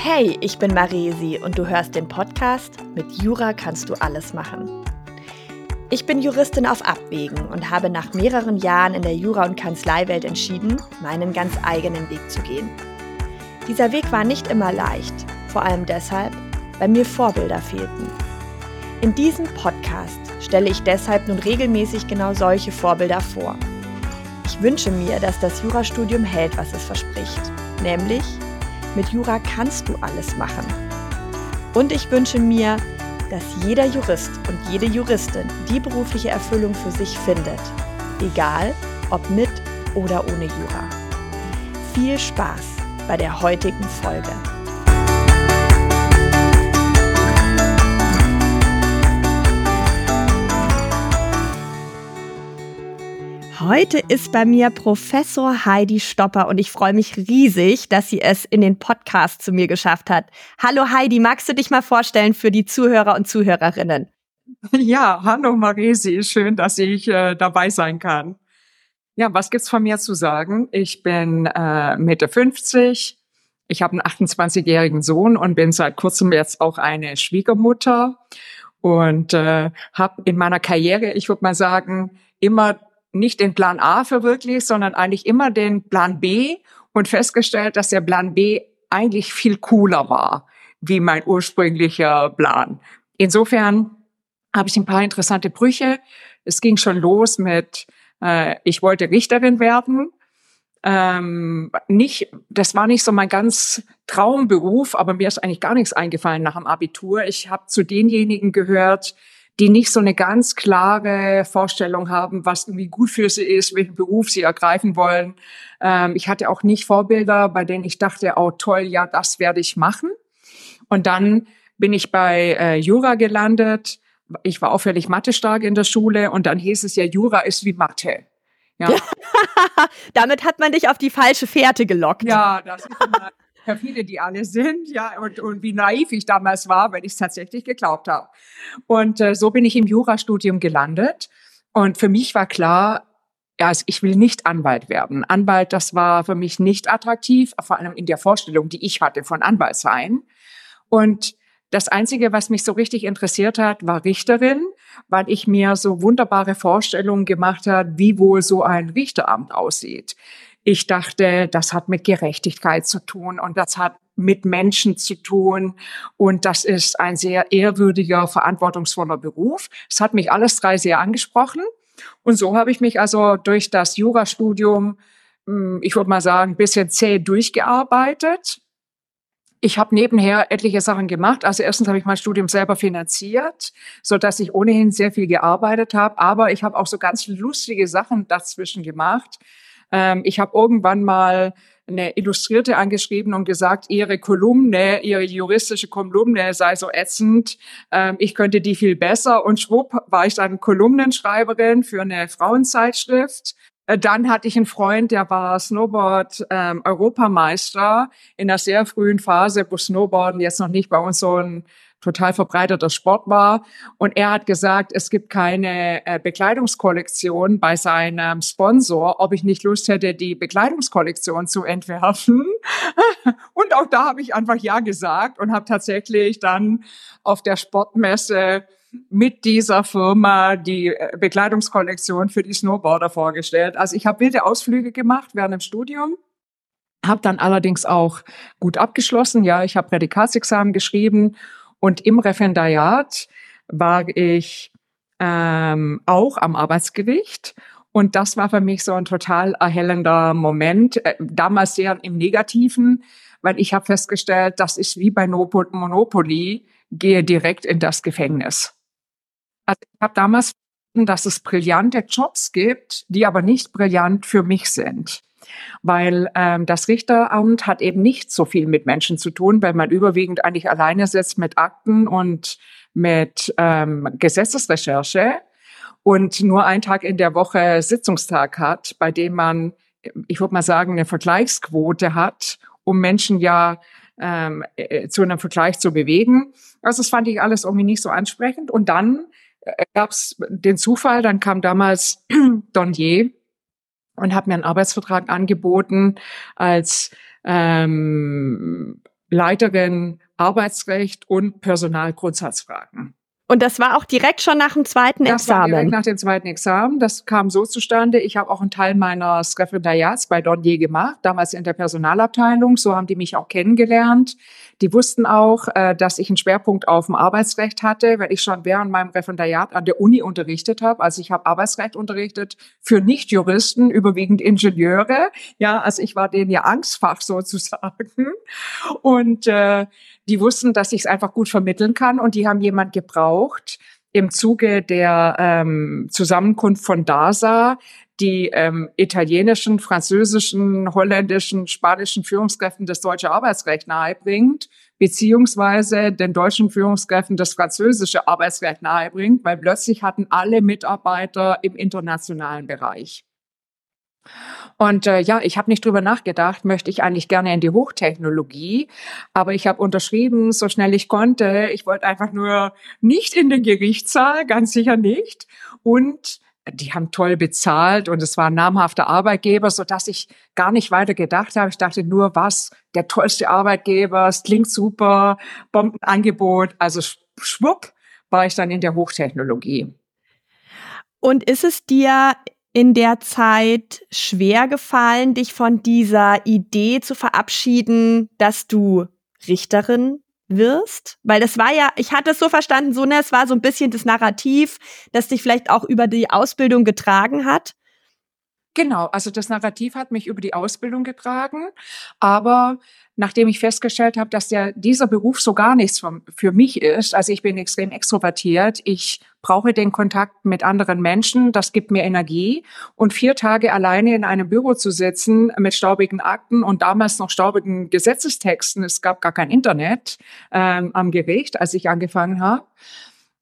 Hey, ich bin Maresi und du hörst den Podcast Mit Jura kannst du alles machen. Ich bin Juristin auf Abwägen und habe nach mehreren Jahren in der Jura- und Kanzleiwelt entschieden, meinen ganz eigenen Weg zu gehen. Dieser Weg war nicht immer leicht, vor allem deshalb, weil mir Vorbilder fehlten. In diesem Podcast stelle ich deshalb nun regelmäßig genau solche Vorbilder vor. Ich wünsche mir, dass das Jurastudium hält, was es verspricht, nämlich mit Jura kannst du alles machen. Und ich wünsche mir, dass jeder Jurist und jede Juristin die berufliche Erfüllung für sich findet, egal ob mit oder ohne Jura. Viel Spaß bei der heutigen Folge. Heute ist bei mir Professor Heidi Stopper und ich freue mich riesig, dass sie es in den Podcast zu mir geschafft hat. Hallo Heidi, magst du dich mal vorstellen für die Zuhörer und Zuhörerinnen? Ja, hallo Marisi, schön, dass ich äh, dabei sein kann. Ja, was gibt's von mir zu sagen? Ich bin äh, Mitte 50, ich habe einen 28-jährigen Sohn und bin seit kurzem jetzt auch eine Schwiegermutter und äh, habe in meiner Karriere, ich würde mal sagen, immer nicht den Plan A verwirklicht, sondern eigentlich immer den Plan B und festgestellt, dass der Plan B eigentlich viel cooler war, wie mein ursprünglicher Plan. Insofern habe ich ein paar interessante Brüche. Es ging schon los mit, äh, ich wollte Richterin werden. Ähm, nicht, das war nicht so mein ganz Traumberuf, aber mir ist eigentlich gar nichts eingefallen nach dem Abitur. Ich habe zu denjenigen gehört, die nicht so eine ganz klare Vorstellung haben, was irgendwie gut für sie ist, welchen Beruf sie ergreifen wollen. Ähm, ich hatte auch nicht Vorbilder, bei denen ich dachte, oh toll, ja, das werde ich machen. Und dann bin ich bei äh, Jura gelandet. Ich war auffällig Mathe stark in der Schule und dann hieß es ja, Jura ist wie Mathe. Ja. Damit hat man dich auf die falsche Fährte gelockt. Ja, das ist immer perfide die alle sind, ja, und, und wie naiv ich damals war, wenn ich es tatsächlich geglaubt habe. Und äh, so bin ich im Jurastudium gelandet. Und für mich war klar, also ich will nicht Anwalt werden. Anwalt, das war für mich nicht attraktiv, vor allem in der Vorstellung, die ich hatte von Anwalt sein. Und das Einzige, was mich so richtig interessiert hat, war Richterin, weil ich mir so wunderbare Vorstellungen gemacht habe, wie wohl so ein Richteramt aussieht. Ich dachte, das hat mit Gerechtigkeit zu tun und das hat mit Menschen zu tun und das ist ein sehr ehrwürdiger, verantwortungsvoller Beruf. Es hat mich alles drei sehr angesprochen und so habe ich mich also durch das Jurastudium, hm, ich würde mal sagen, ein bisschen zäh durchgearbeitet. Ich habe nebenher etliche Sachen gemacht. Also erstens habe ich mein Studium selber finanziert, so dass ich ohnehin sehr viel gearbeitet habe. Aber ich habe auch so ganz lustige Sachen dazwischen gemacht. Ähm, ich habe irgendwann mal eine Illustrierte angeschrieben und gesagt, ihre Kolumne, ihre juristische Kolumne sei so ätzend, ähm, ich könnte die viel besser. Und schwupp war ich dann Kolumnenschreiberin für eine Frauenzeitschrift. Äh, dann hatte ich einen Freund, der war Snowboard-Europameister ähm, in einer sehr frühen Phase, wo Snowboarden jetzt noch nicht bei uns so ein total verbreiteter Sport war. Und er hat gesagt, es gibt keine äh, Bekleidungskollektion bei seinem Sponsor, ob ich nicht Lust hätte, die Bekleidungskollektion zu entwerfen. und auch da habe ich einfach Ja gesagt und habe tatsächlich dann auf der Sportmesse mit dieser Firma die äh, Bekleidungskollektion für die Snowboarder vorgestellt. Also ich habe wilde Ausflüge gemacht während dem Studium habe dann allerdings auch gut abgeschlossen. Ja, ich habe Prädikatsexamen geschrieben und im Referendariat war ich ähm, auch am Arbeitsgericht. Und das war für mich so ein total erhellender Moment, äh, damals sehr im Negativen, weil ich habe festgestellt, das ist wie bei Monopoly, gehe direkt in das Gefängnis. Also ich habe damals dass es brillante Jobs gibt, die aber nicht brillant für mich sind weil ähm, das Richteramt hat eben nicht so viel mit Menschen zu tun, weil man überwiegend eigentlich alleine sitzt mit Akten und mit ähm, Gesetzesrecherche und nur einen Tag in der Woche Sitzungstag hat, bei dem man, ich würde mal sagen, eine Vergleichsquote hat, um Menschen ja ähm, äh, zu einem Vergleich zu bewegen. Also das fand ich alles irgendwie nicht so ansprechend. Und dann äh, gab es den Zufall, dann kam damals Donnier und habe mir einen Arbeitsvertrag angeboten als ähm, Leiterin Arbeitsrecht und Personalgrundsatzfragen. Und das war auch direkt schon nach dem zweiten das Examen. War direkt nach dem zweiten Examen. Das kam so zustande. Ich habe auch einen Teil meines Referendariats bei Donnier gemacht, damals in der Personalabteilung. So haben die mich auch kennengelernt. Die wussten auch, äh, dass ich einen Schwerpunkt auf dem Arbeitsrecht hatte, weil ich schon während meinem Referendariat an der Uni unterrichtet habe. Also ich habe Arbeitsrecht unterrichtet für Nichtjuristen, überwiegend Ingenieure. Ja, also ich war denen ja Angstfach sozusagen. Und äh, die wussten, dass ich es einfach gut vermitteln kann und die haben jemand gebraucht im Zuge der ähm, Zusammenkunft von DASA, die ähm, italienischen, französischen, holländischen, spanischen Führungskräften das deutsche Arbeitsrecht nahebringt, beziehungsweise den deutschen Führungskräften das französische Arbeitsrecht nahebringt, weil plötzlich hatten alle Mitarbeiter im internationalen Bereich. Und äh, ja, ich habe nicht drüber nachgedacht, möchte ich eigentlich gerne in die Hochtechnologie, aber ich habe unterschrieben, so schnell ich konnte. Ich wollte einfach nur nicht in den Gerichtssaal, ganz sicher nicht. Und die haben toll bezahlt und es war ein namhafter Arbeitgeber, so dass ich gar nicht weiter gedacht habe. Ich dachte nur, was, der tollste Arbeitgeber, es klingt super, Bombenangebot. Also schwupp war ich dann in der Hochtechnologie. Und ist es dir in der Zeit schwer gefallen, dich von dieser Idee zu verabschieden, dass du Richterin wirst? Weil das war ja, ich hatte es so verstanden, so, ne, es war so ein bisschen das Narrativ, das dich vielleicht auch über die Ausbildung getragen hat. Genau, also das Narrativ hat mich über die Ausbildung getragen, aber nachdem ich festgestellt habe, dass der, dieser Beruf so gar nichts für, für mich ist, also ich bin extrem extrovertiert, ich brauche den Kontakt mit anderen Menschen, das gibt mir Energie. Und vier Tage alleine in einem Büro zu sitzen mit staubigen Akten und damals noch staubigen Gesetzestexten, es gab gar kein Internet ähm, am Gericht, als ich angefangen habe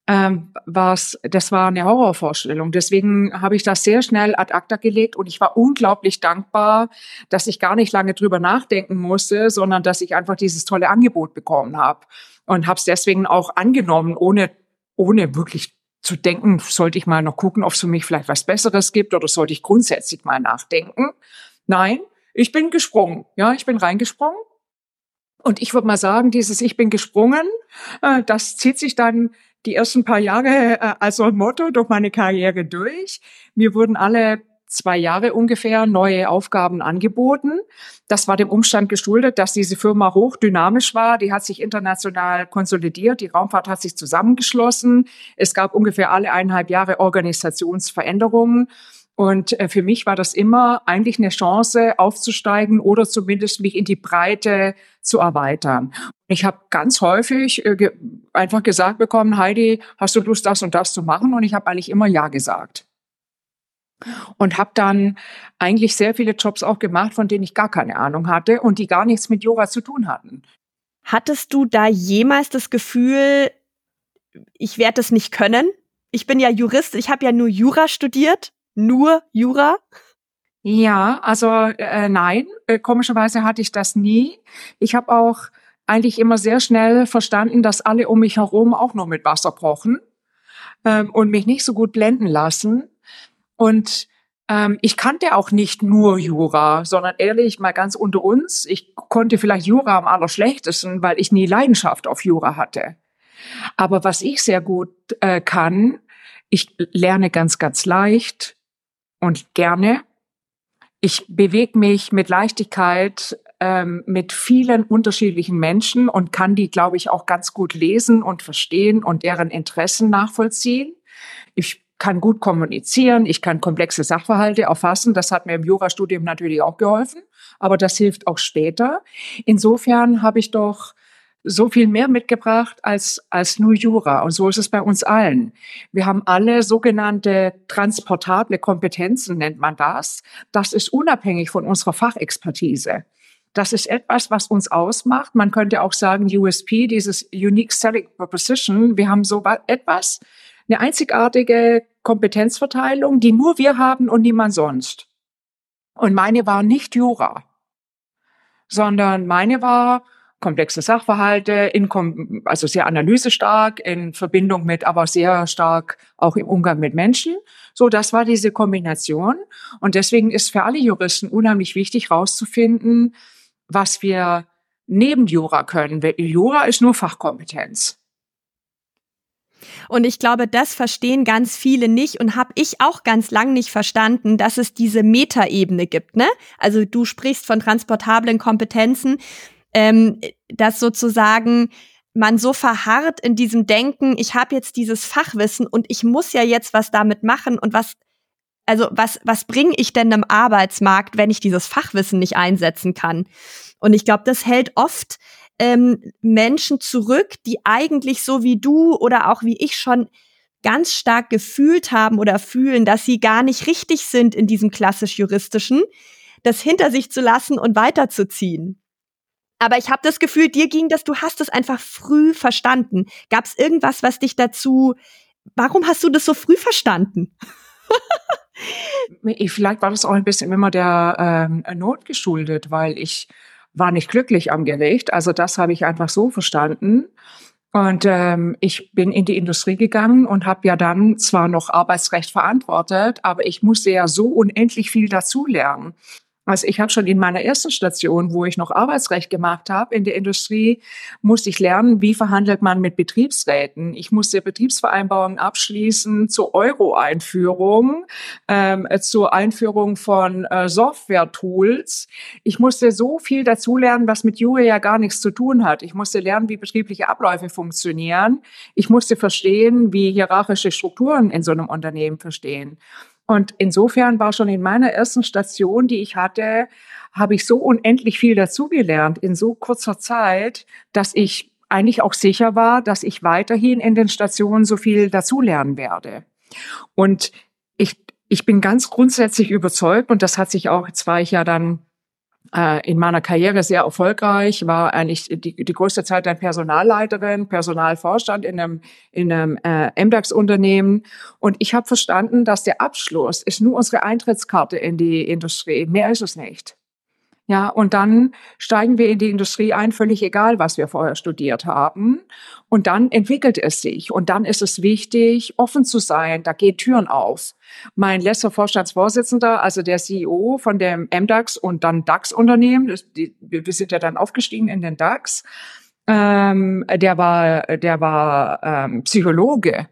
ähm, das war eine Horrorvorstellung. Deswegen habe ich das sehr schnell ad acta gelegt und ich war unglaublich dankbar, dass ich gar nicht lange drüber nachdenken musste, sondern dass ich einfach dieses tolle Angebot bekommen habe und habe es deswegen auch angenommen, ohne ohne wirklich zu denken, sollte ich mal noch gucken, ob es für mich vielleicht was Besseres gibt oder sollte ich grundsätzlich mal nachdenken. Nein, ich bin gesprungen. Ja, ich bin reingesprungen. Und ich würde mal sagen, dieses Ich bin gesprungen, äh, das zieht sich dann die ersten paar Jahre äh, als Motto durch meine Karriere durch. Mir wurden alle zwei Jahre ungefähr neue Aufgaben angeboten. Das war dem Umstand geschuldet, dass diese Firma hochdynamisch war. Die hat sich international konsolidiert. Die Raumfahrt hat sich zusammengeschlossen. Es gab ungefähr alle eineinhalb Jahre Organisationsveränderungen. Und äh, für mich war das immer eigentlich eine Chance, aufzusteigen oder zumindest mich in die Breite zu erweitern. Ich habe ganz häufig äh, einfach gesagt bekommen, Heidi, hast du Lust, das und das zu machen? Und ich habe eigentlich immer Ja gesagt. Und habe dann eigentlich sehr viele Jobs auch gemacht, von denen ich gar keine Ahnung hatte und die gar nichts mit Yoga zu tun hatten. Hattest du da jemals das Gefühl, ich werde es nicht können? Ich bin ja Jurist, ich habe ja nur Jura studiert nur Jura? Ja, also äh, nein, äh, komischerweise hatte ich das nie. Ich habe auch eigentlich immer sehr schnell verstanden, dass alle um mich herum auch nur mit Wasser kochen ähm, und mich nicht so gut blenden lassen. Und ähm, ich kannte auch nicht nur Jura, sondern ehrlich mal ganz unter uns, ich konnte vielleicht Jura am allerschlechtesten, weil ich nie Leidenschaft auf Jura hatte. Aber was ich sehr gut äh, kann, ich lerne ganz, ganz leicht und gerne. Ich bewege mich mit Leichtigkeit ähm, mit vielen unterschiedlichen Menschen und kann die, glaube ich, auch ganz gut lesen und verstehen und deren Interessen nachvollziehen. Ich kann gut kommunizieren, ich kann komplexe Sachverhalte erfassen. Das hat mir im Jurastudium natürlich auch geholfen, aber das hilft auch später. Insofern habe ich doch so viel mehr mitgebracht als, als nur Jura. Und so ist es bei uns allen. Wir haben alle sogenannte transportable Kompetenzen, nennt man das. Das ist unabhängig von unserer Fachexpertise. Das ist etwas, was uns ausmacht. Man könnte auch sagen, USP, dieses Unique Selling Proposition. Wir haben so etwas, eine einzigartige Kompetenzverteilung, die nur wir haben und niemand sonst. Und meine war nicht Jura, sondern meine war komplexe Sachverhalte, in, also sehr analysestark in Verbindung mit, aber sehr stark auch im Umgang mit Menschen. So, das war diese Kombination. Und deswegen ist für alle Juristen unheimlich wichtig, herauszufinden, was wir neben Jura können. Jura ist nur Fachkompetenz. Und ich glaube, das verstehen ganz viele nicht und habe ich auch ganz lang nicht verstanden, dass es diese Metaebene gibt. Ne? Also du sprichst von transportablen Kompetenzen, ähm, dass sozusagen man so verharrt in diesem Denken, ich habe jetzt dieses Fachwissen und ich muss ja jetzt was damit machen und was also was was bringe ich denn im Arbeitsmarkt, wenn ich dieses Fachwissen nicht einsetzen kann? Und ich glaube, das hält oft ähm, Menschen zurück, die eigentlich so wie du oder auch wie ich schon ganz stark gefühlt haben oder fühlen, dass sie gar nicht richtig sind in diesem klassisch juristischen, das hinter sich zu lassen und weiterzuziehen. Aber ich habe das Gefühl, dir ging das, du hast es einfach früh verstanden. Gab es irgendwas, was dich dazu, warum hast du das so früh verstanden? Vielleicht war das auch ein bisschen immer der ähm, Not geschuldet, weil ich war nicht glücklich am Gericht. Also das habe ich einfach so verstanden. Und ähm, ich bin in die Industrie gegangen und habe ja dann zwar noch Arbeitsrecht verantwortet, aber ich musste ja so unendlich viel dazulernen. Also ich habe schon in meiner ersten Station, wo ich noch Arbeitsrecht gemacht habe in der Industrie, musste ich lernen, wie verhandelt man mit Betriebsräten. Ich musste Betriebsvereinbarungen abschließen zur Euro-Einführung, ähm, zur Einführung von äh, Software-Tools. Ich musste so viel dazulernen, was mit Jure ja gar nichts zu tun hat. Ich musste lernen, wie betriebliche Abläufe funktionieren. Ich musste verstehen, wie hierarchische Strukturen in so einem Unternehmen verstehen. Und insofern war schon in meiner ersten Station, die ich hatte, habe ich so unendlich viel dazugelernt in so kurzer Zeit, dass ich eigentlich auch sicher war, dass ich weiterhin in den Stationen so viel dazulernen werde. Und ich, ich bin ganz grundsätzlich überzeugt, und das hat sich auch, jetzt war ich ja dann in meiner Karriere sehr erfolgreich, war eigentlich die, die größte Zeit dann Personalleiterin, Personalvorstand in einem, in einem äh, MDAX-Unternehmen. Und ich habe verstanden, dass der Abschluss ist nur unsere Eintrittskarte in die Industrie. Mehr ist es nicht. Ja, und dann steigen wir in die Industrie ein, völlig egal, was wir vorher studiert haben. Und dann entwickelt es sich. Und dann ist es wichtig, offen zu sein. Da gehen Türen auf. Mein letzter Vorstandsvorsitzender, also der CEO von dem MDAX und dann DAX-Unternehmen, wir sind ja dann aufgestiegen in den DAX, ähm, der war, der war ähm, Psychologe.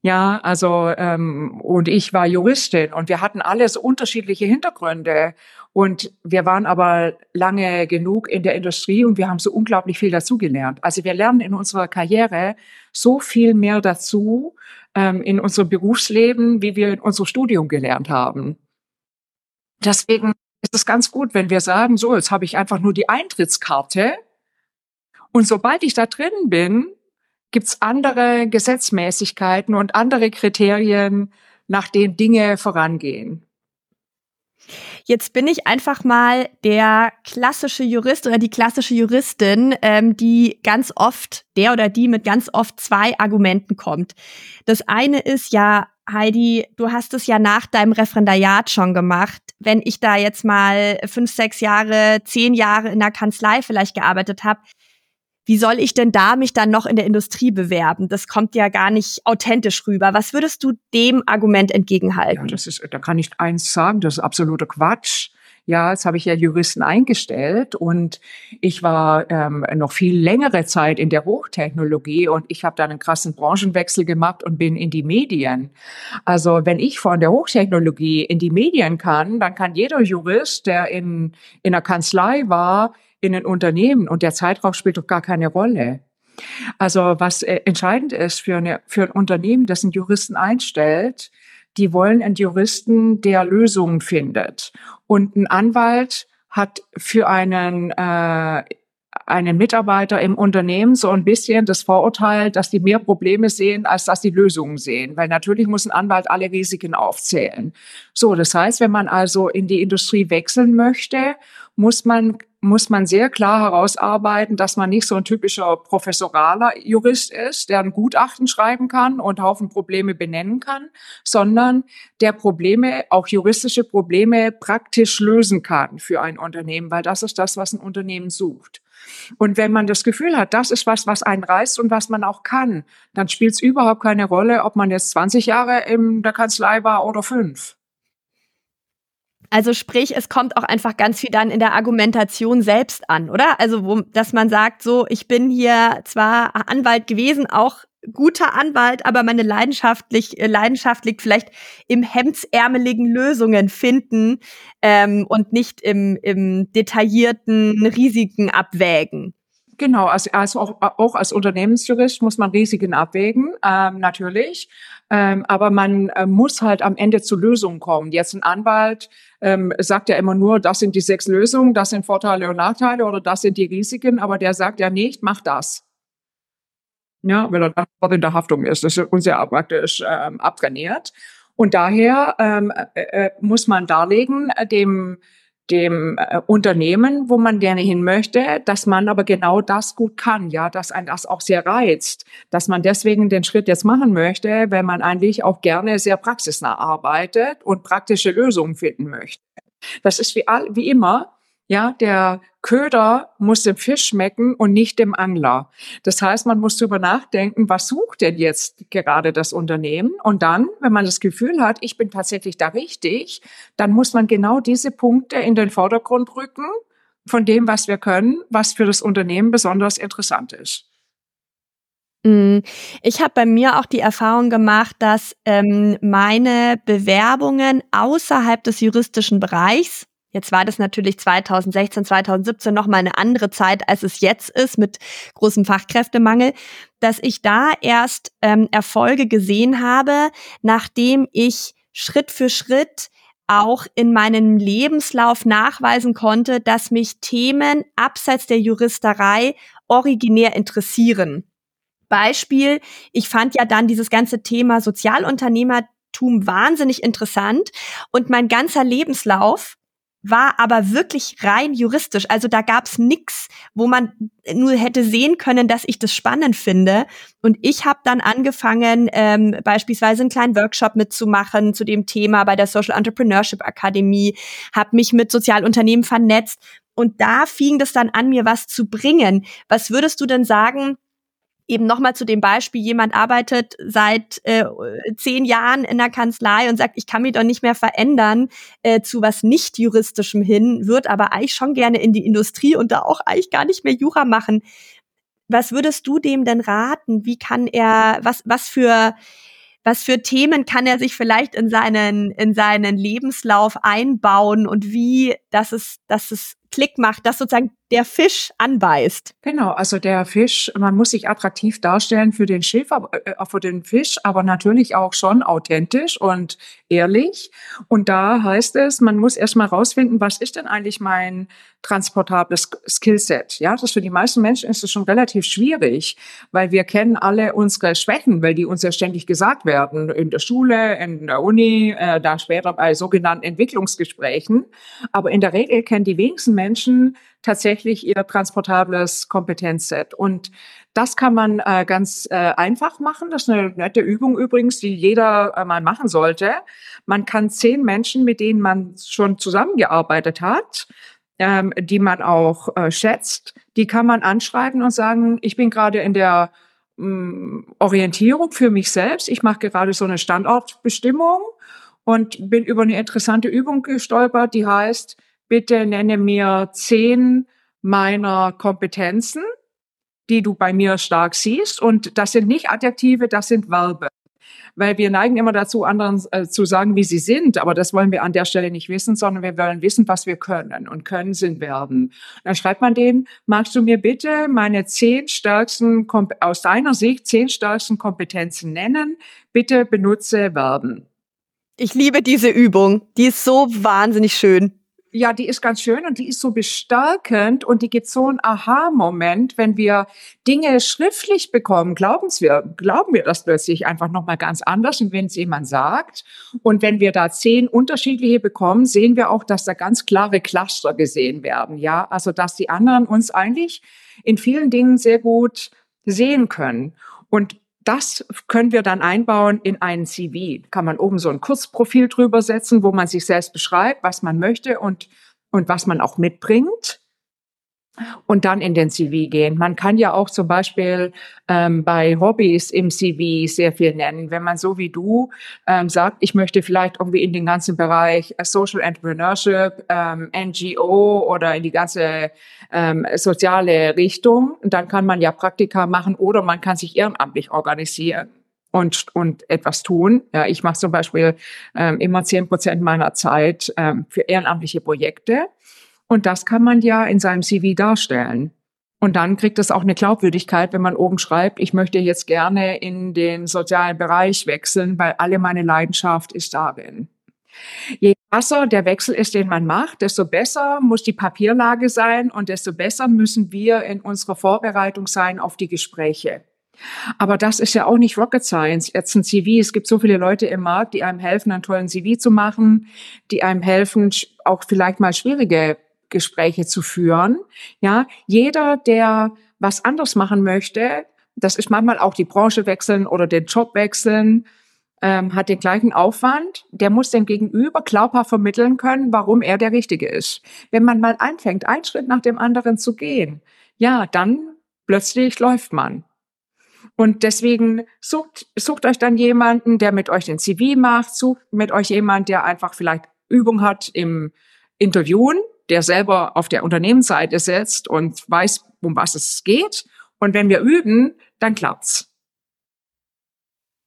Ja, also ähm, und ich war Juristin und wir hatten alles unterschiedliche Hintergründe und wir waren aber lange genug in der Industrie und wir haben so unglaublich viel dazugelernt. Also wir lernen in unserer Karriere so viel mehr dazu ähm, in unserem Berufsleben, wie wir in unserem Studium gelernt haben. Deswegen ist es ganz gut, wenn wir sagen, so, jetzt habe ich einfach nur die Eintrittskarte und sobald ich da drin bin, gibt's andere Gesetzmäßigkeiten und andere Kriterien, nach denen Dinge vorangehen. Jetzt bin ich einfach mal der klassische Jurist oder die klassische Juristin, ähm, die ganz oft, der oder die mit ganz oft zwei Argumenten kommt. Das eine ist ja, Heidi, du hast es ja nach deinem Referendariat schon gemacht. Wenn ich da jetzt mal fünf, sechs Jahre, zehn Jahre in der Kanzlei vielleicht gearbeitet habe, wie soll ich denn da mich dann noch in der Industrie bewerben? Das kommt ja gar nicht authentisch rüber. Was würdest du dem Argument entgegenhalten? Ja, das ist, da kann ich eins sagen, das ist absoluter Quatsch. Ja, jetzt habe ich ja Juristen eingestellt und ich war ähm, noch viel längere Zeit in der Hochtechnologie und ich habe dann einen krassen Branchenwechsel gemacht und bin in die Medien. Also wenn ich von der Hochtechnologie in die Medien kann, dann kann jeder Jurist, der in, in einer Kanzlei war, in ein Unternehmen und der Zeitraum spielt doch gar keine Rolle. Also was äh, entscheidend ist für, eine, für ein Unternehmen, das einen Juristen einstellt, die wollen einen Juristen, der Lösungen findet. Und ein Anwalt hat für einen äh, einen Mitarbeiter im Unternehmen so ein bisschen das Vorurteil, dass die mehr Probleme sehen, als dass die Lösungen sehen. Weil natürlich muss ein Anwalt alle Risiken aufzählen. So, das heißt, wenn man also in die Industrie wechseln möchte, muss man muss man sehr klar herausarbeiten, dass man nicht so ein typischer professoraler Jurist ist, der ein Gutachten schreiben kann und Haufen Probleme benennen kann, sondern der Probleme, auch juristische Probleme praktisch lösen kann für ein Unternehmen, weil das ist das, was ein Unternehmen sucht. Und wenn man das Gefühl hat, das ist was, was einen reißt und was man auch kann, dann spielt es überhaupt keine Rolle, ob man jetzt 20 Jahre in der Kanzlei war oder fünf. Also sprich, es kommt auch einfach ganz viel dann in der Argumentation selbst an, oder? Also, wo, dass man sagt, so, ich bin hier zwar Anwalt gewesen, auch guter Anwalt, aber meine leidenschaftlich, äh, Leidenschaft liegt vielleicht im hemdsärmeligen Lösungen finden ähm, und nicht im, im detaillierten Risiken abwägen. Genau, also, also auch, auch als Unternehmensjurist muss man Risiken abwägen, ähm, natürlich. Ähm, aber man äh, muss halt am Ende zu Lösungen kommen. Jetzt ein Anwalt ähm, sagt ja immer nur, das sind die sechs Lösungen, das sind Vorteile und Nachteile oder das sind die Risiken, aber der sagt ja nicht, mach das. Ja, weil er dann in der Haftung ist. Das ist uns ja praktisch ähm, abtrainiert. Und daher ähm, äh, äh, muss man darlegen, äh, dem dem äh, Unternehmen, wo man gerne hin möchte, dass man aber genau das gut kann, ja, dass ein das auch sehr reizt, dass man deswegen den Schritt jetzt machen möchte, wenn man eigentlich auch gerne sehr praxisnah arbeitet und praktische Lösungen finden möchte. Das ist wie, all, wie immer, ja, der Köder muss dem Fisch schmecken und nicht dem Angler. Das heißt, man muss darüber nachdenken, was sucht denn jetzt gerade das Unternehmen? Und dann, wenn man das Gefühl hat, ich bin tatsächlich da richtig, dann muss man genau diese Punkte in den Vordergrund rücken von dem, was wir können, was für das Unternehmen besonders interessant ist. Mm, ich habe bei mir auch die Erfahrung gemacht, dass ähm, meine Bewerbungen außerhalb des juristischen Bereichs Jetzt war das natürlich 2016, 2017 noch mal eine andere Zeit, als es jetzt ist mit großem Fachkräftemangel, dass ich da erst ähm, Erfolge gesehen habe, nachdem ich Schritt für Schritt auch in meinem Lebenslauf nachweisen konnte, dass mich Themen abseits der Juristerei originär interessieren. Beispiel, ich fand ja dann dieses ganze Thema Sozialunternehmertum wahnsinnig interessant und mein ganzer Lebenslauf war aber wirklich rein juristisch. Also da gab's nix, wo man nur hätte sehen können, dass ich das spannend finde. Und ich habe dann angefangen, ähm, beispielsweise einen kleinen Workshop mitzumachen zu dem Thema bei der Social Entrepreneurship Akademie, habe mich mit Sozialunternehmen vernetzt. Und da fing das dann an, mir was zu bringen. Was würdest du denn sagen, eben nochmal zu dem Beispiel, jemand arbeitet seit äh, zehn Jahren in der Kanzlei und sagt, ich kann mich doch nicht mehr verändern äh, zu was nicht juristischem hin, wird aber eigentlich schon gerne in die Industrie und da auch eigentlich gar nicht mehr Jura machen. Was würdest du dem denn raten? Wie kann er, was, was für, was für Themen kann er sich vielleicht in seinen, in seinen Lebenslauf einbauen und wie, dass es, dass es Klick macht, dass sozusagen der Fisch anbeißt. Genau, also der Fisch, man muss sich attraktiv darstellen für den Schiff, äh, für den Fisch, aber natürlich auch schon authentisch und ehrlich. Und da heißt es, man muss erstmal rausfinden, was ist denn eigentlich mein transportables Skillset? Ja, das für die meisten Menschen ist es schon relativ schwierig, weil wir kennen alle unsere Schwächen, weil die uns ja ständig gesagt werden in der Schule, in der Uni, äh, da später bei sogenannten Entwicklungsgesprächen. Aber in der Regel kennen die wenigsten Menschen tatsächlich ihr transportables Kompetenzset. Und das kann man äh, ganz äh, einfach machen. Das ist eine nette Übung übrigens, die jeder äh, mal machen sollte. Man kann zehn Menschen, mit denen man schon zusammengearbeitet hat, ähm, die man auch äh, schätzt, die kann man anschreiben und sagen, ich bin gerade in der mh, mm, Orientierung für mich selbst. Ich mache gerade so eine Standortbestimmung und bin über eine interessante Übung gestolpert, die heißt, bitte nenne mir zehn meiner Kompetenzen, die du bei mir stark siehst. Und das sind nicht Adjektive, das sind Verben. Weil wir neigen immer dazu, anderen äh, zu sagen, wie sie sind. Aber das wollen wir an der Stelle nicht wissen, sondern wir wollen wissen, was wir können. Und können sind Verben. Dann schreibt man denen, magst du mir bitte meine zehn stärksten, aus deiner Sicht, zehn stärksten Kompetenzen nennen? Bitte benutze Verben. Ich liebe diese Übung. Die ist so wahnsinnig schön ja, die ist ganz schön und die ist so bestärkend und die gibt so einen Aha-Moment, wenn wir Dinge schriftlich bekommen, glauben wir, glauben wir das plötzlich einfach nochmal ganz anders wenn es jemand sagt. Und wenn wir da zehn unterschiedliche bekommen, sehen wir auch, dass da ganz klare Cluster gesehen werden. Ja, also, dass die anderen uns eigentlich in vielen Dingen sehr gut sehen können. Und das können wir dann einbauen in einen CV. Kann man oben so ein Kurzprofil drüber setzen, wo man sich selbst beschreibt, was man möchte und, und was man auch mitbringt. Und dann in den CV gehen. Man kann ja auch zum Beispiel ähm, bei Hobbys im CV sehr viel nennen. Wenn man so wie du ähm, sagt, ich möchte vielleicht irgendwie in den ganzen Bereich Social Entrepreneurship, ähm, NGO oder in die ganze ähm, soziale Richtung, dann kann man ja Praktika machen oder man kann sich ehrenamtlich organisieren und, und etwas tun. Ja, ich mache zum Beispiel ähm, immer zehn Prozent meiner Zeit ähm, für ehrenamtliche Projekte. Und das kann man ja in seinem CV darstellen. Und dann kriegt es auch eine Glaubwürdigkeit, wenn man oben schreibt, ich möchte jetzt gerne in den sozialen Bereich wechseln, weil alle meine Leidenschaft ist darin. Je krasser der Wechsel ist, den man macht, desto besser muss die Papierlage sein und desto besser müssen wir in unserer Vorbereitung sein auf die Gespräche. Aber das ist ja auch nicht Rocket Science. Jetzt ein CV. Es gibt so viele Leute im Markt, die einem helfen, einen tollen CV zu machen, die einem helfen, auch vielleicht mal schwierige Gespräche zu führen. Ja, jeder, der was anderes machen möchte, das ist manchmal auch die Branche wechseln oder den Job wechseln, ähm, hat den gleichen Aufwand. Der muss dem Gegenüber glaubhaft vermitteln können, warum er der Richtige ist. Wenn man mal anfängt, einen Schritt nach dem anderen zu gehen, ja, dann plötzlich läuft man. Und deswegen sucht, sucht euch dann jemanden, der mit euch den CV macht, sucht mit euch jemanden, der einfach vielleicht Übung hat im Interviewen, der selber auf der Unternehmensseite sitzt und weiß, um was es geht. Und wenn wir üben, dann klappt's.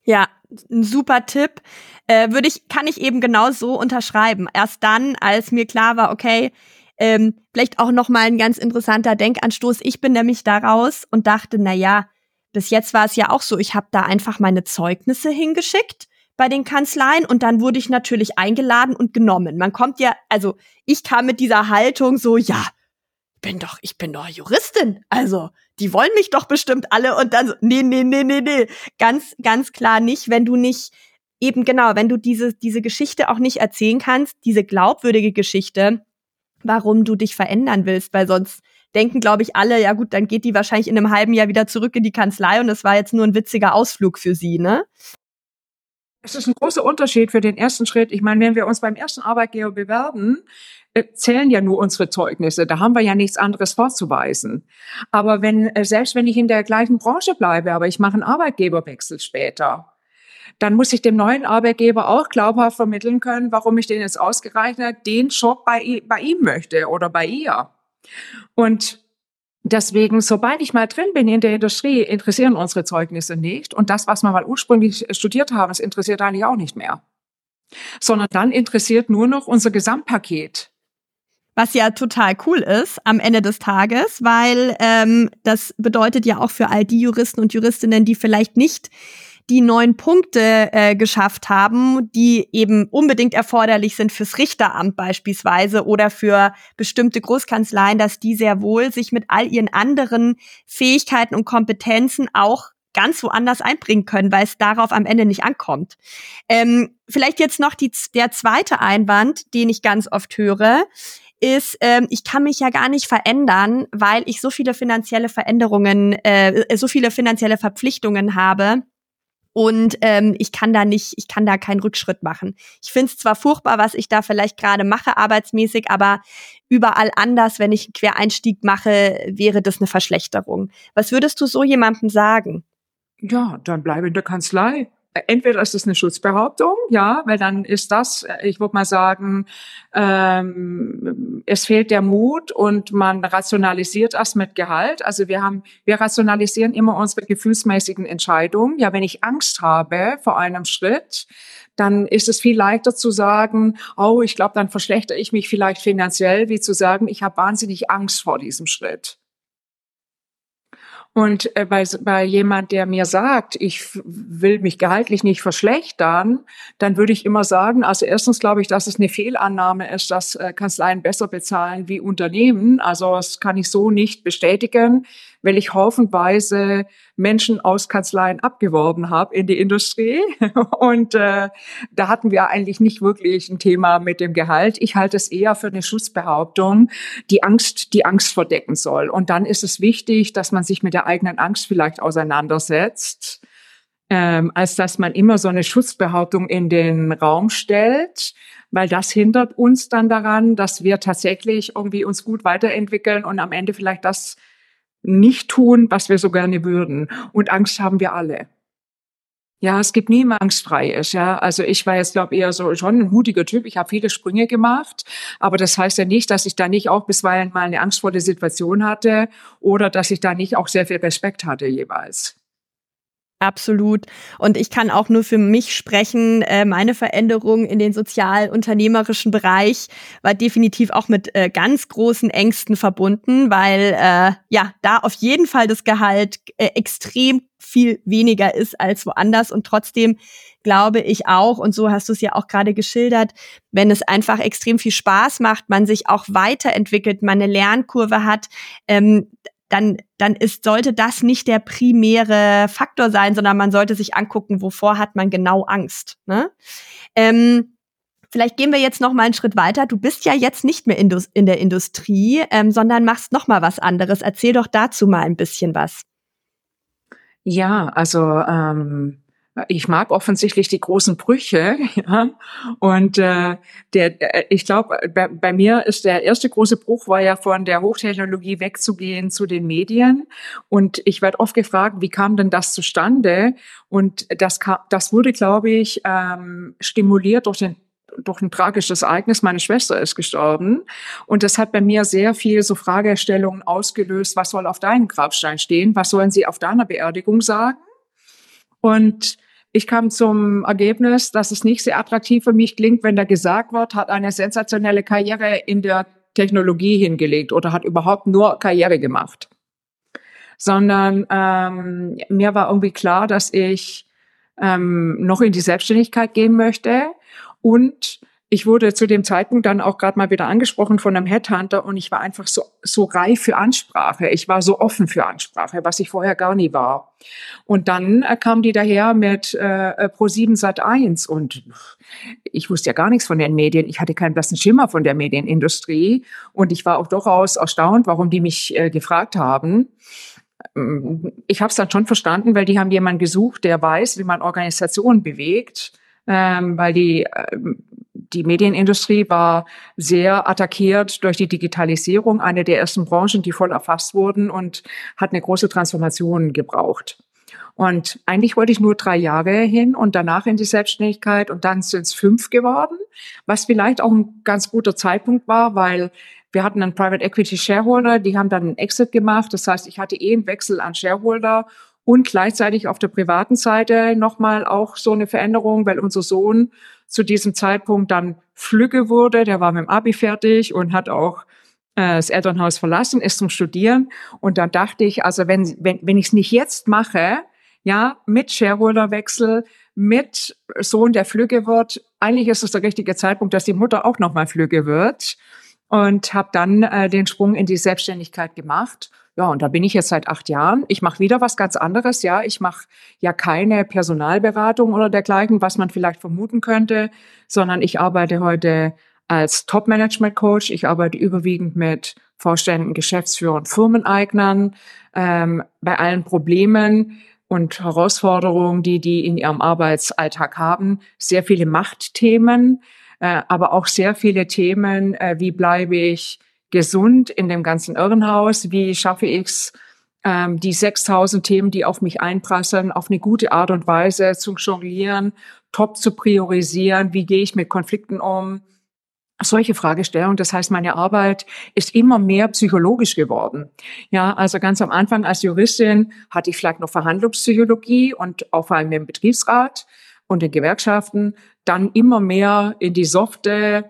Ja, ein super Tipp. Äh, würde ich, kann ich eben genau so unterschreiben. Erst dann, als mir klar war, okay, ähm, vielleicht auch noch mal ein ganz interessanter Denkanstoß. Ich bin nämlich da raus und dachte, na ja, bis jetzt war es ja auch so, ich habe da einfach meine Zeugnisse hingeschickt bei den Kanzleien und dann wurde ich natürlich eingeladen und genommen. Man kommt ja, also ich kam mit dieser Haltung so, ja, bin doch, ich bin doch Juristin. Also, die wollen mich doch bestimmt alle und dann so, nee, nee, nee, nee, nee. Ganz, ganz klar nicht, wenn du nicht eben genau, wenn du diese, diese Geschichte auch nicht erzählen kannst, diese glaubwürdige Geschichte, warum du dich verändern willst, weil sonst denken, glaube ich, alle, ja gut, dann geht die wahrscheinlich in einem halben Jahr wieder zurück in die Kanzlei und es war jetzt nur ein witziger Ausflug für sie, ne? Es ist ein großer Unterschied für den ersten Schritt. Ich meine, wenn wir uns beim ersten Arbeitgeber bewerben, äh, zählen ja nur unsere Zeugnisse. Da haben wir ja nichts anderes vorzuweisen. Aber wenn, äh, selbst wenn ich in der gleichen Branche bleibe, aber ich mache einen Arbeitgeberwechsel später, dann muss ich dem neuen Arbeitgeber auch glaubhaft vermitteln können, warum ich den jetzt ausgerechnet den Job bei, bei ihm möchte oder bei ihr. Und Deswegen, sobald ich mal drin bin in der Industrie, interessieren unsere Zeugnisse nicht. Und das, was wir mal ursprünglich studiert haben, das interessiert eigentlich auch nicht mehr. Sondern dann interessiert nur noch unser Gesamtpaket. Was ja total cool ist am Ende des Tages, weil ähm, das bedeutet ja auch für all die Juristen und Juristinnen, die vielleicht nicht die neun Punkte äh, geschafft haben, die eben unbedingt erforderlich sind fürs Richteramt beispielsweise oder für bestimmte Großkanzleien, dass die sehr wohl sich mit all ihren anderen Fähigkeiten und Kompetenzen auch ganz woanders einbringen können, weil es darauf am Ende nicht ankommt. Ähm, vielleicht jetzt noch die, der zweite Einwand, den ich ganz oft höre, ist, ähm, ich kann mich ja gar nicht verändern, weil ich so viele finanzielle Veränderungen, äh, so viele finanzielle Verpflichtungen habe, und ähm, ich kann da nicht, ich kann da keinen Rückschritt machen. Ich finde es zwar furchtbar, was ich da vielleicht gerade mache, arbeitsmäßig, aber überall anders, wenn ich einen Quereinstieg mache, wäre das eine Verschlechterung. Was würdest du so jemandem sagen? Ja, dann bleibe in der Kanzlei entweder ist es eine Schutzbehauptung, ja, weil dann ist das, ich würde mal sagen, ähm, es fehlt der Mut und man rationalisiert das mit Gehalt. Also wir haben, wir rationalisieren immer unsere gefühlsmäßigen Entscheidungen. Ja, wenn ich Angst habe vor einem Schritt, dann ist es viel leichter zu sagen, oh, ich glaube, dann verschlechter ich mich vielleicht finanziell, wie zu sagen, ich habe wahnsinnig Angst vor diesem Schritt. Und äh, bei, bei jemand, der mir sagt, ich will mich gehaltlich nicht verschlechtern, dann würde ich immer sagen, also erstens glaube ich, dass es eine Fehlannahme ist, dass äh, Kanzleien besser bezahlen wie Unternehmen. Also das kann ich so nicht bestätigen weil ich haufenweise Menschen aus Kanzleien abgeworben habe in die Industrie. Und äh, da hatten wir eigentlich nicht wirklich ein Thema mit dem Gehalt. Ich halte es eher für eine Schutzbehauptung, die Angst, die Angst verdecken soll. Und dann ist es wichtig, dass man sich mit der eigenen Angst vielleicht auseinandersetzt. Ähm, als dass man immer so eine Schutzbehauptung in den Raum stellt, weil das hindert uns dann daran, dass wir tatsächlich irgendwie uns gut weiterentwickeln und am Ende vielleicht das nicht tun, was wir so gerne würden. Und Angst haben wir alle. Ja, es gibt nie angstfrei ist. Ja, also ich war jetzt glaube eher so schon ein mutiger Typ. Ich habe viele Sprünge gemacht, aber das heißt ja nicht, dass ich da nicht auch bisweilen mal eine angstvolle Situation hatte oder dass ich da nicht auch sehr viel Respekt hatte jeweils. Absolut. Und ich kann auch nur für mich sprechen. Äh, meine Veränderung in den sozial-unternehmerischen Bereich war definitiv auch mit äh, ganz großen Ängsten verbunden, weil äh, ja da auf jeden Fall das Gehalt äh, extrem viel weniger ist als woanders und trotzdem glaube ich auch, und so hast du es ja auch gerade geschildert, wenn es einfach extrem viel Spaß macht, man sich auch weiterentwickelt, man eine Lernkurve hat, ähm, dann, dann ist, sollte das nicht der primäre Faktor sein, sondern man sollte sich angucken, wovor hat man genau Angst. Ne? Ähm, vielleicht gehen wir jetzt noch mal einen Schritt weiter. Du bist ja jetzt nicht mehr in, der Industrie, ähm, sondern machst noch mal was anderes. Erzähl doch dazu mal ein bisschen was. Ja, also ähm, ich mag offensichtlich die großen Brüche, ja. Und äh, der, äh, ich glaube, bei, bei, mir ist der erste große Bruch war ja von der Hochtechnologie wegzugehen zu den Medien. Und ich werde oft gefragt, wie kam denn das zustande? Und das kam, das wurde, glaube ich, ähm, stimuliert durch den durch ein tragisches Ereignis. Meine Schwester ist gestorben. Und das hat bei mir sehr viel so Fragestellungen ausgelöst. Was soll auf deinem Grabstein stehen? Was sollen sie auf deiner Beerdigung sagen? Und ich kam zum Ergebnis, dass es nicht sehr attraktiv für mich klingt, wenn da gesagt wird, hat eine sensationelle Karriere in der Technologie hingelegt oder hat überhaupt nur Karriere gemacht. Sondern ähm, mir war irgendwie klar, dass ich ähm, noch in die Selbstständigkeit gehen möchte und ich wurde zu dem Zeitpunkt dann auch gerade mal wieder angesprochen von einem Headhunter und ich war einfach so, so reif für Ansprache. Ich war so offen für Ansprache, was ich vorher gar nie war. Und dann äh, kam die daher mit äh, Pro7 Sat 1 und ich wusste ja gar nichts von den Medien. Ich hatte keinen blassen Schimmer von der Medienindustrie und ich war auch durchaus erstaunt, warum die mich äh, gefragt haben ich habe es dann schon verstanden, weil die haben jemanden gesucht, der weiß, wie man Organisationen bewegt, ähm, weil die äh, die Medienindustrie war sehr attackiert durch die Digitalisierung, eine der ersten Branchen, die voll erfasst wurden und hat eine große Transformation gebraucht. Und eigentlich wollte ich nur drei Jahre hin und danach in die Selbstständigkeit und dann sind es fünf geworden, was vielleicht auch ein ganz guter Zeitpunkt war, weil wir hatten einen Private Equity Shareholder, die haben dann einen Exit gemacht. Das heißt, ich hatte eh einen Wechsel an Shareholder und gleichzeitig auf der privaten Seite nochmal auch so eine Veränderung, weil unser Sohn zu diesem Zeitpunkt dann flügge wurde. Der war mit dem Abi fertig und hat auch äh, das Elternhaus verlassen, ist zum Studieren. Und dann dachte ich, also wenn, wenn, wenn ich es nicht jetzt mache, ja, mit Shareholderwechsel, mit Sohn, der flügge wird, eigentlich ist es der richtige Zeitpunkt, dass die Mutter auch nochmal flügge wird. Und habe dann äh, den Sprung in die Selbstständigkeit gemacht ja, und da bin ich jetzt seit acht Jahren. Ich mache wieder was ganz anderes. Ja, ich mache ja keine Personalberatung oder dergleichen, was man vielleicht vermuten könnte, sondern ich arbeite heute als Top-Management-Coach. Ich arbeite überwiegend mit Vorständen, Geschäftsführern, Firmeneignern ähm, bei allen Problemen und Herausforderungen, die die in ihrem Arbeitsalltag haben. Sehr viele Machtthemen, äh, aber auch sehr viele Themen, äh, wie bleibe ich gesund in dem ganzen Irrenhaus? Wie schaffe ich es, ähm, die 6000 Themen, die auf mich einprasseln, auf eine gute Art und Weise zu jonglieren, top zu priorisieren? Wie gehe ich mit Konflikten um? solche Fragestellungen. Das heißt, meine Arbeit ist immer mehr psychologisch geworden. Ja, also ganz am Anfang als Juristin hatte ich vielleicht noch Verhandlungspsychologie und auch vor allem im Betriebsrat und den Gewerkschaften. Dann immer mehr in die softe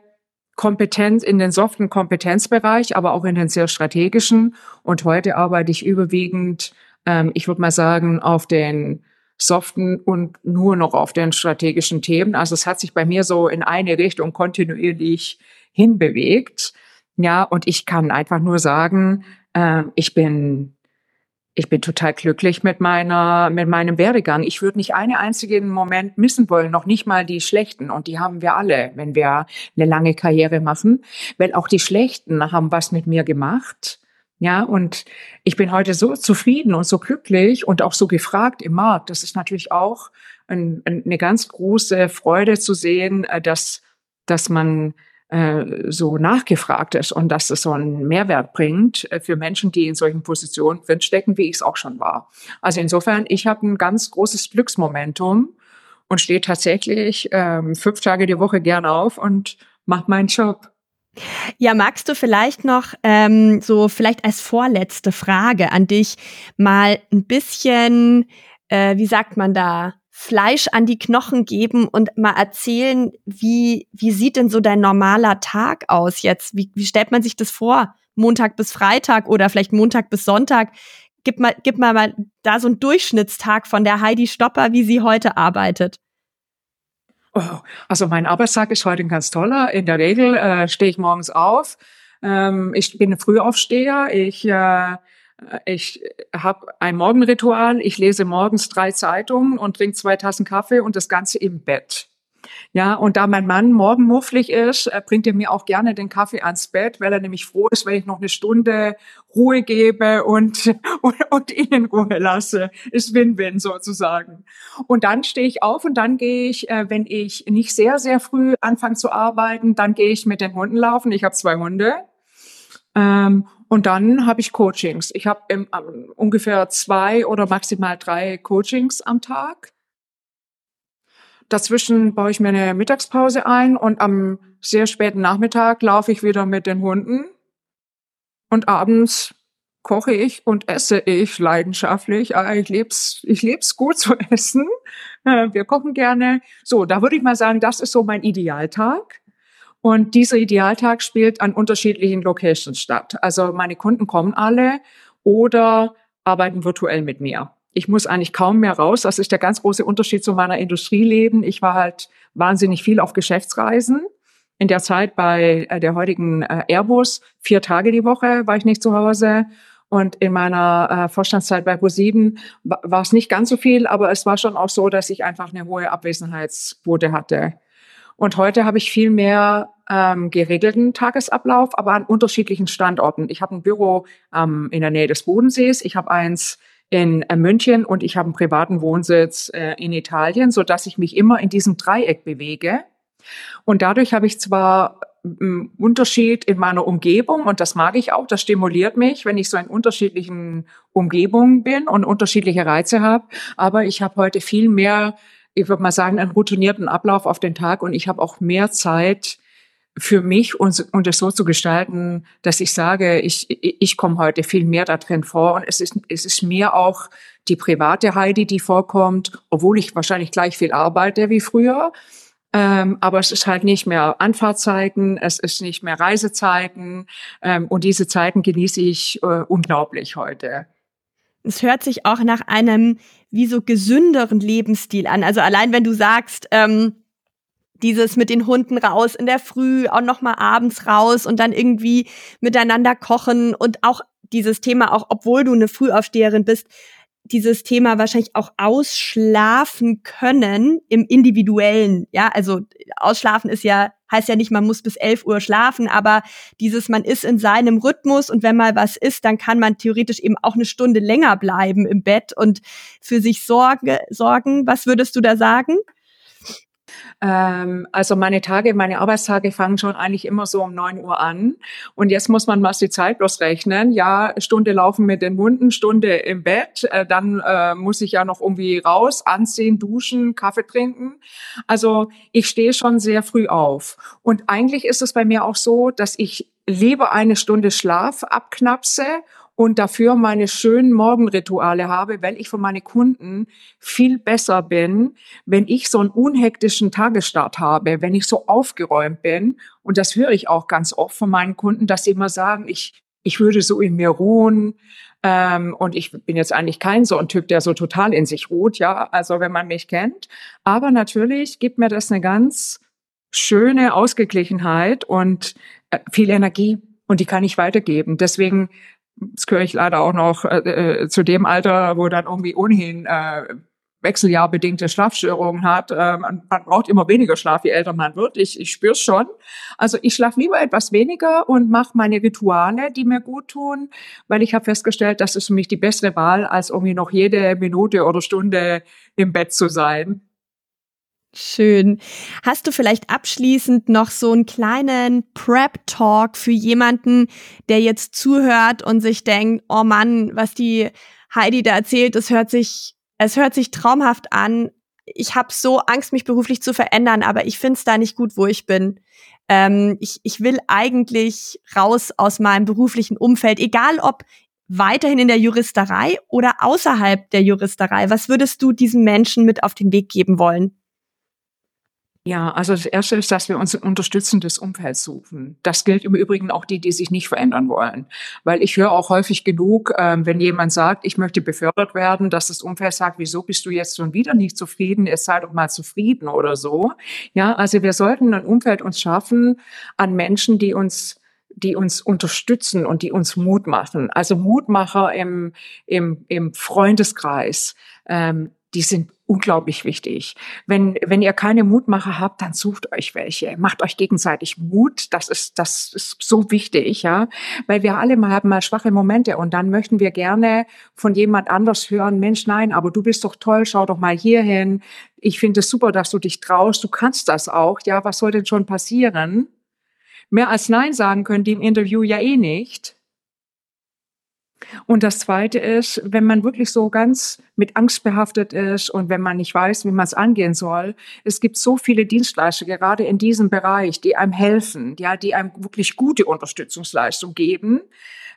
Kompetenz, in den soften Kompetenzbereich, aber auch in den sehr strategischen. Und heute arbeite ich überwiegend, ähm, ich würde mal sagen, auf den soften und nur noch auf den strategischen Themen. Also es hat sich bei mir so in eine Richtung kontinuierlich hinbewegt. Ja, und ich kann einfach nur sagen, äh, ich bin ich bin total glücklich mit meiner, mit meinem Werdegang. Ich würde nicht einen einzigen Moment missen wollen, noch nicht mal die schlechten. Und die haben wir alle, wenn wir eine lange Karriere machen. Weil auch die schlechten haben was mit mir gemacht. Ja, und ich bin heute so zufrieden und so glücklich und auch so gefragt im Markt. Das ist natürlich auch ein, eine ganz große Freude zu sehen, äh, dass dass man so nachgefragt ist und dass es so einen Mehrwert bringt äh, für Menschen, die in solchen Positionen drinstecken, wie ich es auch schon war. Also insofern, ich habe ein ganz großes Glücksmomentum und stehe tatsächlich ähm, fünf Tage die Woche gern auf und mache meinen Job. Ja, magst du vielleicht noch ähm, so vielleicht als vorletzte Frage an dich mal ein bisschen, äh, wie sagt man da, Fleisch an die Knochen geben und mal erzählen, wie, wie sieht denn so dein normaler Tag aus jetzt? Wie, wie stellt man sich das vor? Montag bis Freitag oder vielleicht Montag bis Sonntag? Gib mal, gib mal, mal da so einen Durchschnittstag von der Heidi Stopper, wie sie heute arbeitet. Oh, also mein Arbeitstag ist heute ein ganz toller. In der Regel äh, stehe ich morgens auf. Ähm, ich bin ein Frühaufsteher. Ich äh, ich habe ein Morgenritual. Ich lese morgens drei Zeitungen und trinke zwei Tassen Kaffee und das Ganze im Bett. Ja, und da mein Mann morgenmufflig ist, äh, bringt er mir auch gerne den Kaffee ans Bett, weil er nämlich froh ist, wenn ich noch eine Stunde Ruhe gebe und, und, und ihn in Ruhe lasse. Ist Win-Win sozusagen. Und dann stehe ich auf und dann gehe ich, äh, wenn ich nicht sehr, sehr früh anfange zu arbeiten, dann gehe ich mit den Hunden laufen. Ich habe zwei Hunde. Ähm, und dann habe ich Coachings. Ich habe ähm, ungefähr zwei oder maximal drei Coachings am Tag. Dazwischen baue ich mir eine Mittagspause ein und am sehr späten Nachmittag laufe ich wieder mit den Hunden. Und abends koche ich und esse ich leidenschaftlich. Ah, ich leb's, ich leb's gut zu essen. Äh, wir kochen gerne. So, da würde ich mal sagen, das ist so mein Idealtag. Und dieser Idealtag spielt an unterschiedlichen Locations statt. Also meine Kunden kommen alle oder arbeiten virtuell mit mir. Ich muss eigentlich kaum mehr raus. Das ist der ganz große Unterschied zu meiner Industrieleben. Ich war halt wahnsinnig viel auf Geschäftsreisen. In der Zeit bei äh, der heutigen äh, Airbus, vier Tage die Woche war ich nicht zu Hause. Und in meiner äh, Vorstandszeit bei ProSieben war es nicht ganz so viel, aber es war schon auch so, dass ich einfach eine hohe Abwesenheitsquote hatte. Und heute habe ich viel mehr ähm, geregelten Tagesablauf, aber an unterschiedlichen Standorten. Ich habe ein Büro ähm, in der Nähe des Bodensees, ich habe eins in äh, München und ich habe einen privaten Wohnsitz äh, in Italien, so dass ich mich immer in diesem Dreieck bewege. Und dadurch habe ich zwar einen Unterschied in meiner Umgebung und das mag ich auch, das stimuliert mich, wenn ich so in unterschiedlichen Umgebungen bin und unterschiedliche Reize habe, aber ich habe heute viel mehr ich würde mal sagen, einen routinierten Ablauf auf den Tag und ich habe auch mehr Zeit für mich und, und es so zu gestalten, dass ich sage, ich, ich komme heute viel mehr da drin vor und es ist, es ist mehr auch die private Heidi, die vorkommt, obwohl ich wahrscheinlich gleich viel arbeite wie früher. Ähm, aber es ist halt nicht mehr Anfahrtzeiten, es ist nicht mehr Reisezeiten ähm, und diese Zeiten genieße ich äh, unglaublich heute. Es hört sich auch nach einem wie so gesünderen Lebensstil an. Also allein wenn du sagst, ähm, dieses mit den Hunden raus in der Früh, auch noch mal abends raus und dann irgendwie miteinander kochen und auch dieses Thema, auch obwohl du eine Frühaufsteherin bist, dieses Thema wahrscheinlich auch ausschlafen können im individuellen. Ja, also ausschlafen ist ja, heißt ja nicht, man muss bis 11 Uhr schlafen, aber dieses, man ist in seinem Rhythmus und wenn mal was ist, dann kann man theoretisch eben auch eine Stunde länger bleiben im Bett und für sich sorge, sorgen. Was würdest du da sagen? Ähm, also meine Tage, meine Arbeitstage fangen schon eigentlich immer so um neun Uhr an. Und jetzt muss man mal die Zeit bloß rechnen. Ja, Stunde laufen mit den Hunden, Stunde im Bett. Äh, dann äh, muss ich ja noch irgendwie raus, anziehen, duschen, Kaffee trinken. Also ich stehe schon sehr früh auf. Und eigentlich ist es bei mir auch so, dass ich lieber eine Stunde Schlaf abknapse und dafür meine schönen Morgenrituale habe, weil ich für meine Kunden viel besser bin, wenn ich so einen unhektischen Tagesstart habe, wenn ich so aufgeräumt bin. Und das höre ich auch ganz oft von meinen Kunden, dass sie immer sagen, ich, ich würde so in mir ruhen. Ähm, und ich bin jetzt eigentlich kein so ein Typ, der so total in sich ruht, ja, also wenn man mich kennt. Aber natürlich gibt mir das eine ganz schöne Ausgeglichenheit und äh, viel Energie und die kann ich weitergeben. Deswegen das gehöre ich leider auch noch äh, äh, zu dem Alter, wo dann irgendwie ohnehin äh, wechseljahrbedingte Schlafstörungen hat. Äh, man, braucht immer weniger Schlaf, je älter man wird. Ich, ich spüre es schon. Also ich schlafe lieber etwas weniger und mache meine Rituale, die mir gut tun, weil ich habe festgestellt, das ist für mich die bessere Wahl, als irgendwie noch jede Minute oder Stunde im Bett zu sein. Schön. Hast du vielleicht abschließend noch so einen kleinen Prep-Talk für jemanden, der jetzt zuhört und sich denkt, oh Mann, was die Heidi da erzählt, es hört sich, es hört sich traumhaft an. Ich habe so Angst, mich beruflich zu verändern, aber ich finde es da nicht gut, wo ich bin. Ähm, ich, ich will eigentlich raus aus meinem beruflichen Umfeld, egal ob weiterhin in der Juristerei oder außerhalb der Juristerei. Was würdest du diesen Menschen mit auf den Weg geben wollen? Ja, also das Erste ist, dass wir uns ein unterstützendes Umfeld suchen. Das gilt im Übrigen auch die, die sich nicht verändern wollen. Weil ich höre auch häufig genug, ähm, wenn jemand sagt, ich möchte befördert werden, dass das Umfeld sagt, wieso bist du jetzt schon wieder nicht zufrieden? Es sei doch mal zufrieden oder so. Ja, also wir sollten ein Umfeld uns schaffen an Menschen, die uns die uns unterstützen und die uns Mut machen. Also Mutmacher im, im, im Freundeskreis. Ähm, die sind unglaublich wichtig. Wenn, wenn ihr keine Mutmacher habt, dann sucht euch welche. Macht euch gegenseitig Mut. Das ist, das ist so wichtig, ja. Weil wir alle mal haben mal schwache Momente und dann möchten wir gerne von jemand anders hören, Mensch, nein, aber du bist doch toll, schau doch mal hierhin. Ich finde es super, dass du dich traust. Du kannst das auch. Ja, was soll denn schon passieren? Mehr als Nein sagen können die im Interview ja eh nicht. Und das Zweite ist, wenn man wirklich so ganz mit Angst behaftet ist und wenn man nicht weiß, wie man es angehen soll, es gibt so viele Dienstleister gerade in diesem Bereich, die einem helfen, ja, die einem wirklich gute Unterstützungsleistung geben.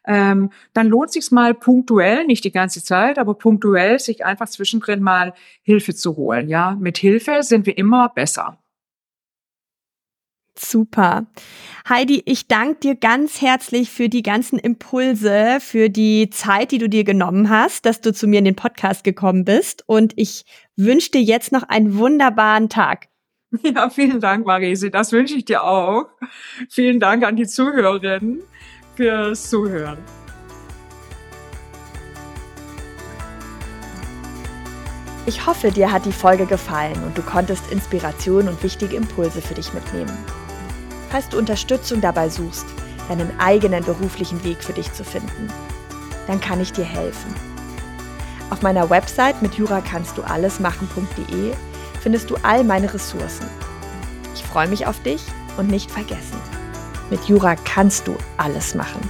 Ähm, dann lohnt sich mal punktuell, nicht die ganze Zeit, aber punktuell sich einfach zwischendrin mal Hilfe zu holen. Ja, mit Hilfe sind wir immer besser. Super. Heidi, ich danke dir ganz herzlich für die ganzen Impulse, für die Zeit, die du dir genommen hast, dass du zu mir in den Podcast gekommen bist. Und ich wünsche dir jetzt noch einen wunderbaren Tag. Ja, vielen Dank, Marise. Das wünsche ich dir auch. Vielen Dank an die Zuhörerinnen fürs Zuhören. Ich hoffe, dir hat die Folge gefallen und du konntest Inspiration und wichtige Impulse für dich mitnehmen. Falls du Unterstützung dabei suchst, deinen eigenen beruflichen Weg für dich zu finden, dann kann ich dir helfen. Auf meiner Website mit jura kannst du alles machen.de findest du all meine Ressourcen. Ich freue mich auf dich und nicht vergessen. Mit Jura kannst du alles machen.